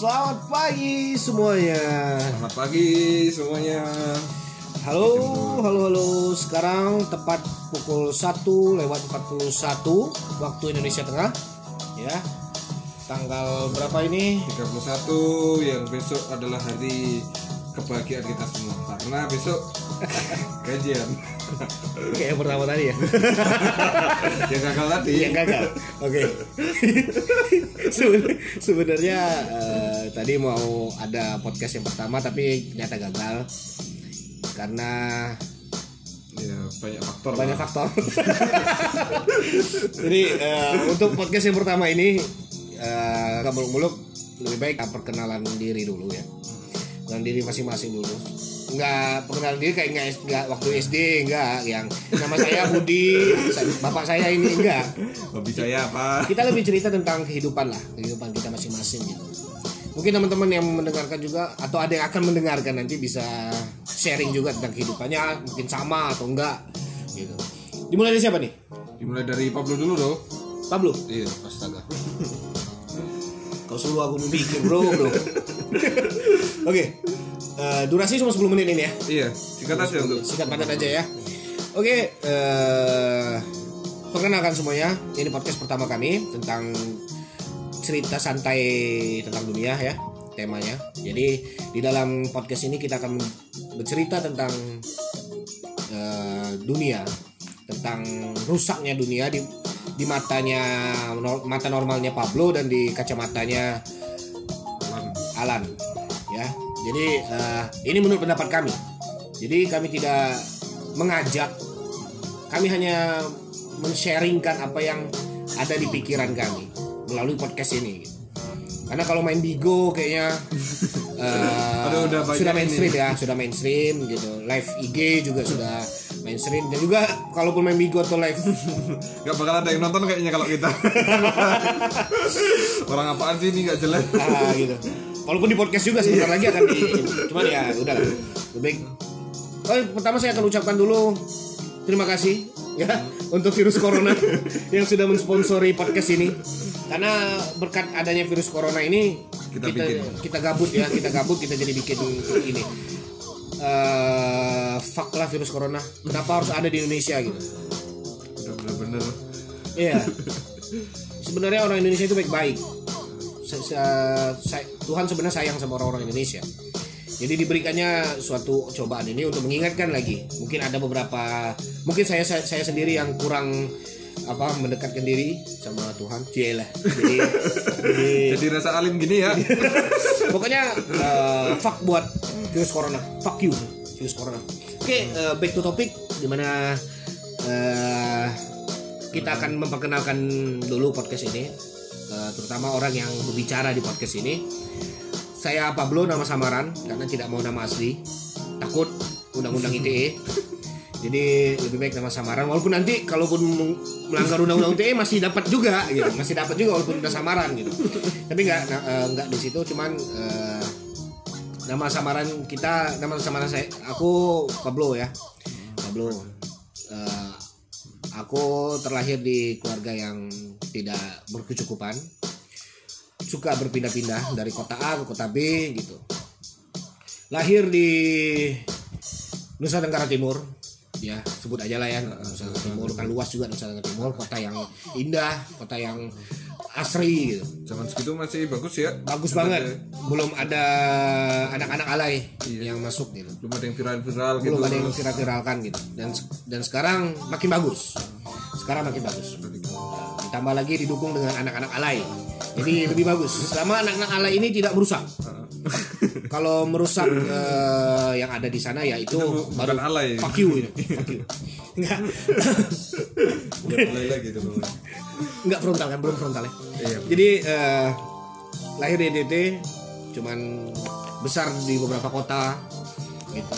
Selamat pagi semuanya. Selamat pagi semuanya. Halo, halo, halo. Sekarang tepat pukul 1 lewat 41 waktu Indonesia Tengah. Ya. Tanggal berapa ini? 31 yang besok adalah hari kebahagiaan kita semua karena besok gajian Kayak yang pertama tadi ya. yang gagal tadi yang gagal. Oke. Seben- Sebenarnya eh, tadi mau ada podcast yang pertama tapi ternyata gagal karena ya banyak faktor banyak lah. faktor. Jadi eh, untuk podcast yang pertama ini eh, nggak muluk-muluk lebih baik perkenalan diri dulu ya. Perkenalan diri masing-masing dulu. Nggak perkenalan diri kayak nggak, nggak waktu SD nggak yang nama saya Budi, bapak saya ini enggak. hobi saya apa Kita lebih cerita tentang kehidupan lah, kehidupan kita masing-masing gitu. Mungkin teman-teman yang mendengarkan juga atau ada yang akan mendengarkan nanti bisa sharing juga tentang kehidupannya, mungkin sama atau enggak gitu. Dimulai dari siapa nih? dimulai dari Pablo dulu dong Pablo. iya Astaga. Kau suruh aku memikir bro bro. Oke. Eh, durasi cuma 10 menit ini ya. iya singkat aja untuk Sikat padat aja ya. Oke, eh perkenalkan semuanya. Ini podcast pertama kami tentang cerita santai tentang dunia ya temanya. Jadi di dalam podcast ini kita akan bercerita tentang eh, dunia, tentang rusaknya dunia di di matanya mata normalnya Pablo dan di kacamatanya Alan ya. Jadi eh, ini menurut pendapat kami. Jadi kami tidak mengajak kami hanya men-sharingkan apa yang ada di pikiran kami melalui podcast ini gitu. karena kalau main bigo kayaknya eh, Aduh, udah sudah mainstream ini. ya sudah mainstream gitu live IG juga sudah mainstream dan juga kalaupun main bigo atau live nggak bakal ada yang nonton kayaknya kalau kita orang apaan sih ini nggak jelas ah, gitu. Walaupun di podcast juga sebentar lagi akan di cuman ya udah. Lebih. Oh, pertama saya akan ucapkan dulu terima kasih ya untuk virus corona yang sudah mensponsori podcast ini. Karena berkat adanya virus corona ini Kita kita bikin. kita gabut ya, kita gabut kita jadi bikin ini. Eh, fuck lah virus corona. Kenapa harus ada di Indonesia gitu? udah bener-bener Iya. Sebenarnya orang Indonesia itu baik-baik. Tuhan sebenarnya sayang sama orang-orang Indonesia. Jadi diberikannya suatu cobaan ini untuk mengingatkan lagi. Mungkin ada beberapa, mungkin saya saya, saya sendiri yang kurang apa mendekatkan diri sama Tuhan. Cielah. Jadi, jadi jadi rasa alim gini ya pokoknya eh, fuck buat virus corona. Fuck you virus corona. Oke, eh, back to topic di mana eh, kita akan memperkenalkan dulu podcast ini, terutama orang yang berbicara di podcast ini. Saya Pablo nama samaran karena tidak mau nama asli, takut undang-undang ITE. Jadi lebih baik nama samaran walaupun nanti kalaupun melanggar undang-undang ITE masih dapat juga gitu, masih dapat juga walaupun udah samaran gitu. Tapi nggak eh, nggak di situ cuman eh, nama samaran kita nama samaran saya aku Pablo ya. Pablo. Eh, aku terlahir di keluarga yang tidak berkecukupan. Suka berpindah-pindah dari kota A ke kota B gitu. Lahir di Nusa Tenggara Timur. Ya, sebut aja lah ya Nusa Tenggara Timur kan luas juga Nusa Tenggara Timur, kota yang indah, kota yang asri gitu. zaman segitu masih bagus ya Bagus banget. Belum ada anak-anak alay yang masuk gitu. belum ada yang viral-viral gitu belum ada yang viral-viralkan gitu dan dan sekarang makin bagus sekarang makin bagus ditambah lagi didukung dengan anak-anak alay. Jadi lebih bagus. Selama anak-anak alay ini tidak merusak. Kalau merusak eh, yang ada di sana ya itu baru alay. fuck you gitu. fuck you. Nggak. Nggak boleh lagi gitu Bang. nggak frontal kan? Belum frontal ya? Iya. jadi eh, lahir di NTT cuman besar di beberapa kota gitu.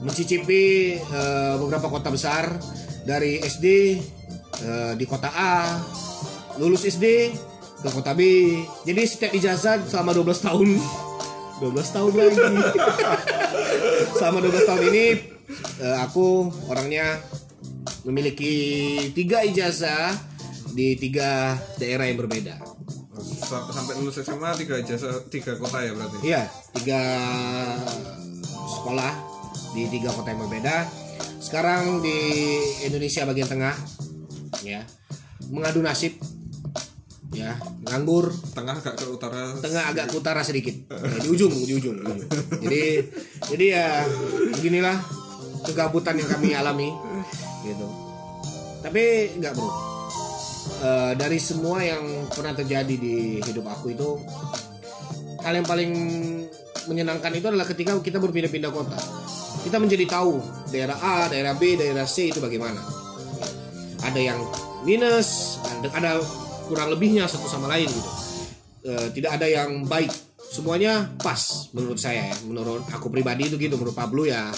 Mencicipi eh, beberapa kota besar. Dari SD eh, di kota A lulus SD ke kota B. Jadi setiap ijazah selama 12 tahun. 12 tahun lagi. Selama 12 tahun ini eh, aku orangnya memiliki tiga ijazah di tiga daerah yang berbeda. Sa- sampai lulus SMA tiga jasa tiga kota ya berarti? Iya, tiga sekolah di tiga kota yang berbeda. Sekarang di Indonesia bagian tengah, ya, mengadu nasib, ya, nganggur, tengah agak ke utara tengah agak ke utara sedikit, Ya, di ujung, di ujung, di ujung. Jadi, jadi ya beginilah kegabutan yang kami alami, gitu. Tapi nggak bro, Eh, dari semua yang pernah terjadi di hidup aku itu hal yang paling menyenangkan itu adalah ketika kita berpindah-pindah kota. Kita menjadi tahu daerah A, daerah B, daerah C itu bagaimana ada yang minus ada, ada kurang lebihnya satu sama lain gitu. Eh, tidak ada yang baik. Semuanya pas menurut saya ya. Menurut aku pribadi itu gitu menurut Pablo ya.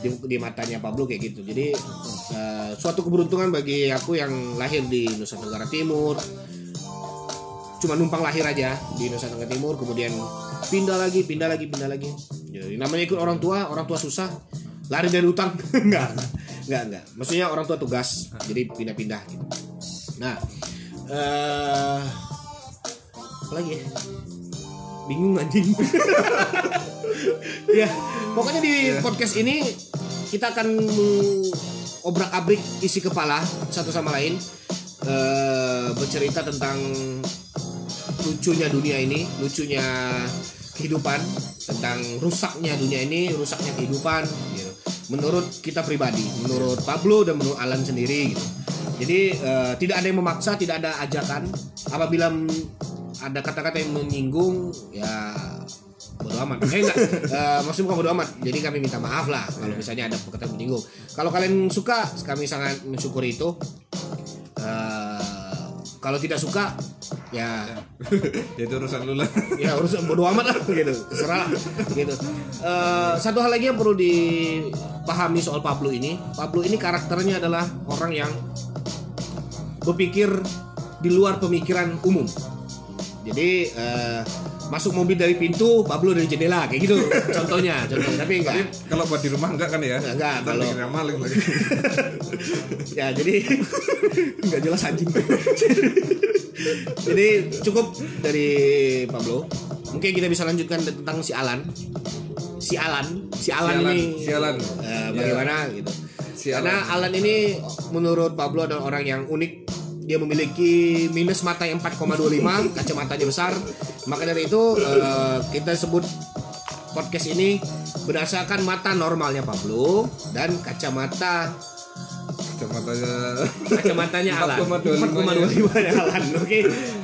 Di, di matanya Pablo kayak gitu. Jadi eh, suatu keberuntungan bagi aku yang lahir di Nusa Tenggara Timur. Cuma numpang lahir aja di Nusa Tenggara Timur kemudian pindah lagi pindah lagi pindah lagi. Jadi namanya ikut orang tua orang tua susah lari dari utang enggak enggak enggak. Maksudnya orang tua tugas jadi pindah-pindah gitu. Nah eh apa lagi ya? Bingung anjing. Ya pokoknya di podcast ini kita akan obrak abrik isi kepala satu sama lain eh, bercerita tentang lucunya dunia ini lucunya kehidupan tentang rusaknya dunia ini rusaknya kehidupan gitu. Menurut kita pribadi menurut Pablo dan menurut Alan sendiri gitu. Jadi eh, tidak ada yang memaksa tidak ada ajakan. Apabila ada kata-kata yang menyinggung ya bodo amat. Eh Eh, maksudnya bukan bodo amat. Jadi kami minta maaf lah kalau misalnya ada kata yang menyinggung. Kalau kalian suka kami sangat mensyukuri itu. Eh, kalau tidak suka ya. Ya itu urusan lu lah. Ya urusan bodo amat lah gitu. Terserah lah gitu. Eh, satu hal lagi yang perlu dipahami soal Pablo ini. Pablo ini karakternya adalah orang yang berpikir di luar pemikiran umum. Jadi eh, masuk mobil dari pintu Pablo dari jendela kayak gitu. Contohnya contohnya. Tapi enggak. Tapi kalau buat di rumah enggak kan ya? Enggak, enggak, kalau- dikira maling lagi. Ya jadi nggak jelas anjing. Jadi cukup dari Pablo. Mungkin kita bisa lanjutkan tentang si Alan. Si Alan si Alan, Si Alan, ini. si Alan. eh, bagaimana gitu. Si karena Alan ini menurut Pablo adalah orang yang unik dia memiliki minus mata yang 4,25 kacamatanya besar. Maka dari itu eh, kita sebut podcast ini berdasarkan mata normalnya Pablo dan kacamata kacamatanya kacamatanya Alan. 4,25 4,25 nya Alan. Oke.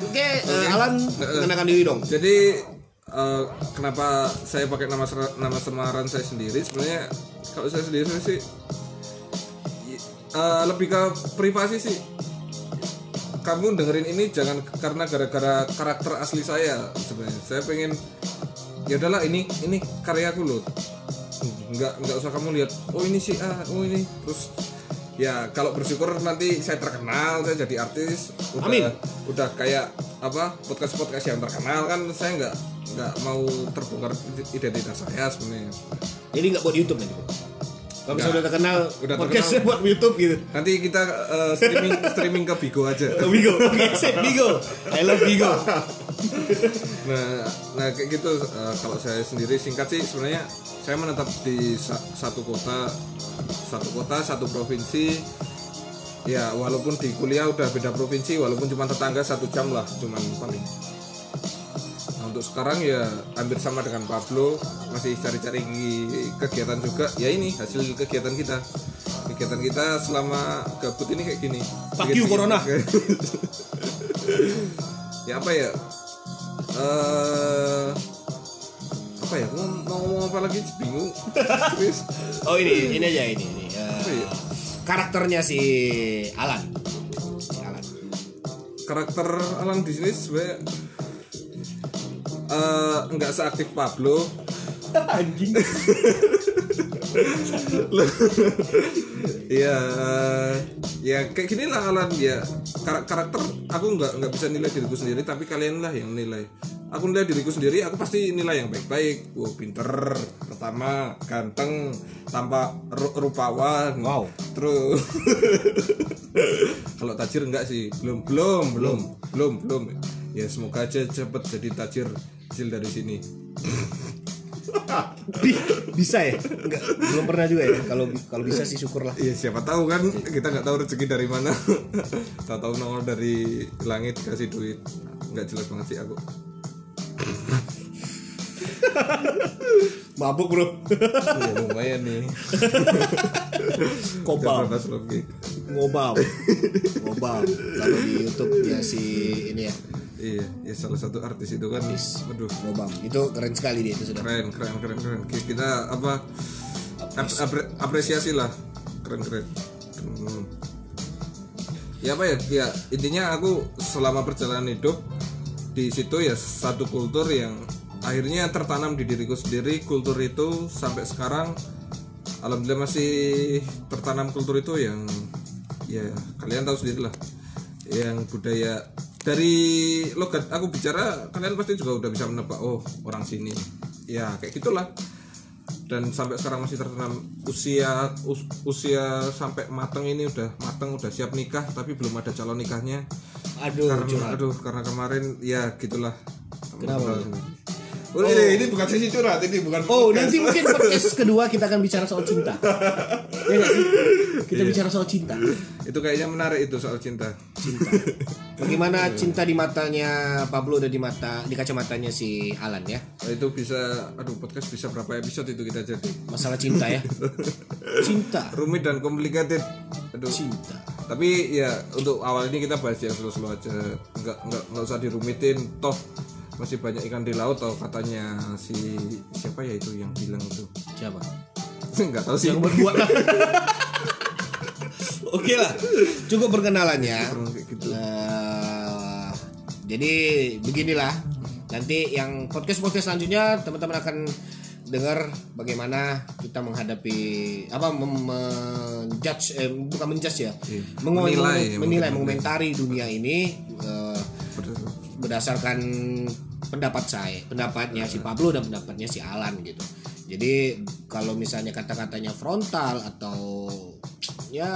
Oke eh, Alan mengenakan diri dong. Jadi eh, kenapa saya pakai nama ser- nama semaran saya sendiri? Sebenarnya kalau saya sendiri sih i- eh, lebih ke privasi sih kamu dengerin ini jangan karena gara-gara karakter asli saya sebenarnya. Saya pengen ya udahlah ini ini karyaku loh. Nggak nggak usah kamu lihat oh ini sih ah oh ini. Terus ya kalau bersyukur nanti saya terkenal saya jadi artis udah Amin. udah kayak apa podcast podcast yang terkenal kan saya nggak nggak mau terbongkar identitas saya sebenarnya. Jadi nggak buat YouTube nanti kalau misalnya udah terkenal Udah podcastnya buat YouTube gitu. Nanti kita eh, streaming streaming ke Bigo aja. Oh, Bigo. Oke sip Bigo. I love Bigo. Nah, nah kayak gitu eh, kalau saya sendiri singkat sih sebenarnya saya menetap di sa- satu kota, satu kota, satu provinsi. Ya walaupun di kuliah udah beda provinsi, walaupun cuma tetangga satu jam lah, cuman paling. Nah, untuk sekarang ya hampir sama dengan Pablo, masih cari-cari kegiatan juga. Ya ini hasil kegiatan kita. Kegiatan kita selama gabut ini kayak gini. Fuck you, Corona. ya apa ya? eh apa ya? Mau, mau ngomong apa lagi? Bingung. Oh ini ini aja ini, ini. eh, Apa ya? karakternya si Alan si Alan karakter Alan di sini sebenarnya eh, nggak seaktif Pablo. anjing Iya, eh, ya kayak gini lah Alan ya. Kar- karakter aku nggak nggak bisa nilai diriku sendiri, tapi kalian lah yang nilai. Aku nilai diriku sendiri, aku pasti nilai yang baik-baik. Wow, pinter, pertama, ganteng, tanpa ru- rupawan. Wow. Terus kalau tajir enggak sih, belum belum belum belum belum. Ya semoga aja cepet jadi tajir hasil dari sini. Bi- bisa ya? Enggak, belum pernah juga ya. Kalau kalau bisa sih syukurlah. Iya siapa tahu kan kita nggak tahu rezeki dari mana. Tahu tahu nongol dari langit kasih duit. Nggak jelas banget sih aku. Mabuk bro. Ya lumayan nih lagi ngobam. Ngobam. Kalau di YouTube ya si ini ya. Iya ya salah satu artis itu kan. Aduh. Ngobam. Itu keren sekali dia itu sudah. Keren keren keren keren. Ki- kita apa ap- apre- apresiasi lah. Keren keren. Hmm. ya apa ya? Ya intinya aku selama perjalanan hidup di situ ya satu kultur yang akhirnya tertanam di diriku sendiri. Kultur itu sampai sekarang alhamdulillah masih tertanam kultur itu yang ya kalian tahu sendiri lah. Yang budaya dari logat aku bicara kalian pasti juga udah bisa menebak oh orang sini. Ya kayak gitulah. Dan sampai sekarang masih tertanam. Usia us- usia sampai mateng ini udah mateng udah siap nikah tapi belum ada calon nikahnya. Aduh karena curhat. aduh karena kemarin ya gitulah. Kenapa? Oh, ini, ini bukan sesi curhat, ini bukan Oh, podcast. nanti mungkin podcast kedua kita akan bicara soal cinta. ya nggak sih? Kita bicara soal cinta. itu kayaknya menarik itu soal cinta. Cinta. Bagaimana cinta di matanya Pablo dan di mata di kacamatanya si Alan ya? Nah, itu bisa aduh podcast bisa berapa episode itu kita jadi. Masalah cinta ya. Cinta. Rumit dan complicated. Aduh. Cinta. Tapi ya untuk awal ini kita bahas yang slow-slow aja. Enggak enggak enggak usah dirumitin toh masih banyak ikan di laut toh katanya si siapa ya itu yang bilang itu. Siapa? Enggak tahu sih. Yang berbuat. Oke lah. Cukup perkenalannya. Gitu. Eh, jadi beginilah nanti yang podcast podcast selanjutnya teman-teman akan dengar bagaimana kita menghadapi apa menjudge eh, bukan menjudge ya Iya. Menilai, menilai mungkin. mengomentari dunia ini Betul. berdasarkan pendapat saya pendapatnya si Pablo dan pendapatnya si Alan gitu. Jadi kalau misalnya kata-katanya frontal atau ya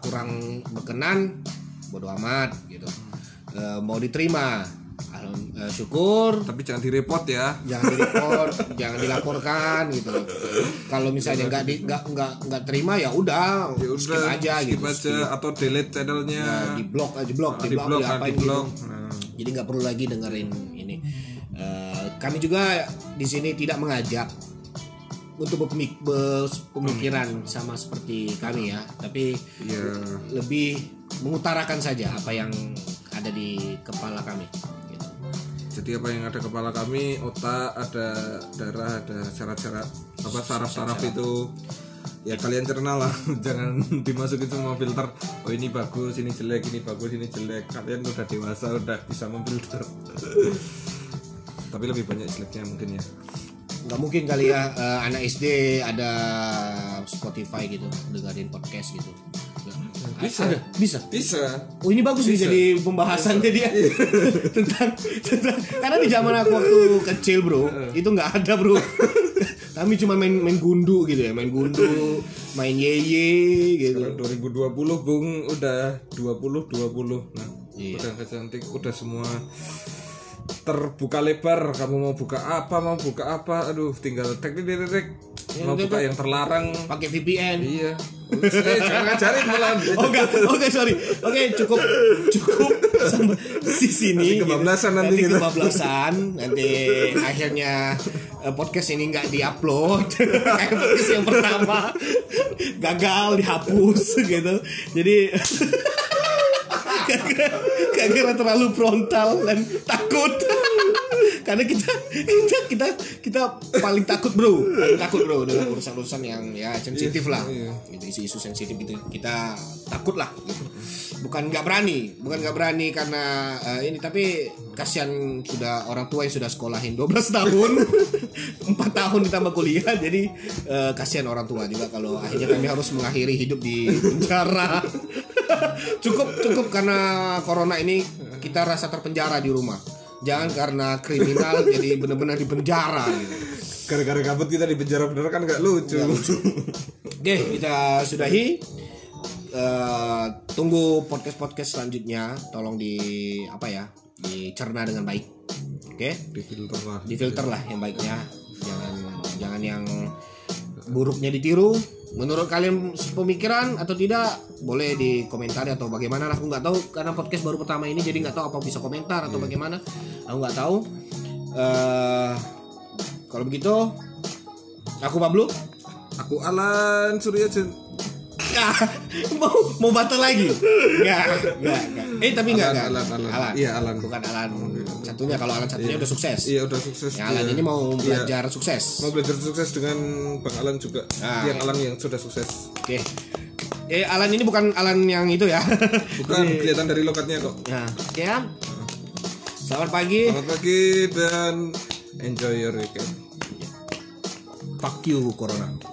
kurang berkenan bodo amat gitu. Eh, mau diterima Alham- eh, syukur. Tapi jangan direpot ya. jangan direport jangan dilaporkan gitu kalau misalnya nggak di nggak nggak nggak terima ya udah Ya skip aja skip gitu aja atau delete channelnya. Nah, di blok aja blok di di blok diapain di blog. gitu. Nah, jadi nggak perlu lagi dengerin ini kami juga di sini tidak mengajak untuk berpemik- berpemikiran sama seperti kami ya. Tapi ya lebih mengutarakan saja apa yang ada di kepala kami gitu. jadi apa yang ada kepala kami otak ada darah ada syarat-syarat apa saraf-saraf itu ya kalian cerna lah. Jangan dimasukin semua filter. Oh ini bagus ini jelek ini bagus ini jelek. Kalian udah dewasa udah bisa memfilter tapi lebih banyak jeleknya mungkin ya. Nggak mungkin kali ya eh, anak SD ada Spotify gitu dengerin podcast gitu. Bisa. ada? Bisa? Bisa. Oh ini bagus nih jadi pembahasan jadi ya. Tentang, tentang karena di zaman aku waktu kecil bro itu nggak ada bro. Kami cuma main main gundu gitu ya main gundu main yeye gitu. 2020 bung udah 20 20 nah Iya. udah cantik udah semua terbuka lebar kamu mau buka apa mau buka apa aduh tinggal tek tek tek, tek. mau buka yang terlarang pakai VPN iya eh, jangan ngajarin malah Oh enggak, oke sorry. Oke cukup cukup sampai di sini. Nanti kebablasan nanti nanti gitu. kebablasan. Nanti akhirnya eh, podcast ini nggak diupload. Kayak podcast yang pertama gagal dihapus gitu. Jadi gara-gara terlalu frontal dan takut. Karena kita kita kita kita paling takut bro. Paling takut bro dengan urusan-urusan yang ya sensitif lah. Gitu isu-isu sensitif gitu. Kita takut lah. gitu. Bukan nggak berani bukan nggak berani karena eh, ini tapi kasihan sudah orang tua yang sudah sekolahin 12 tahun. 4 tahun ditambah kuliah jadi eh, kasihan orang tua juga kalau akhirnya kami harus mengakhiri hidup di penjara. Cukup cukup karena corona ini kita rasa terpenjara di rumah. Jangan karena kriminal jadi benar-benar di penjara. Gitu. gara-gara kabut kita di penjara bener kan nggak lucu. Oke, kita sudahi. Eh, tunggu podcast podcast selanjutnya. Tolong di apa ya? dicerna dengan baik. Oke? Di filter lah. Difilter lah yang baiknya. Jangan jangan yang buruknya ditiru. Menurut kalian pemikiran atau tidak boleh dikomentari atau bagaimana aku nggak tahu karena podcast baru pertama ini jadi nggak tahu apa bisa komentar atau bagaimana. Aku nggak tahu. Eh, kalau begitu aku Pablo. Aku Alan Surya Ah, mau mau batal lagi nggak nggak nggak eh tapi nggak Alan, nggak Alan, Alan. Iya, Alan. bukan Alan satunya kalau Alan satunya udah sukses iya udah sukses yang Alan dia. ini mau Iya. belajar sukses mau belajar sukses dengan Bang Alan juga Ah. yang Alan yang sudah sukses Oke. Eh Alan ini bukan Alan yang itu ya. bukan kelihatan dari lokatnya kok Nah, oke ya. Selamat pagi. selamat pagi dan enjoy your weekend Fuck you Corona.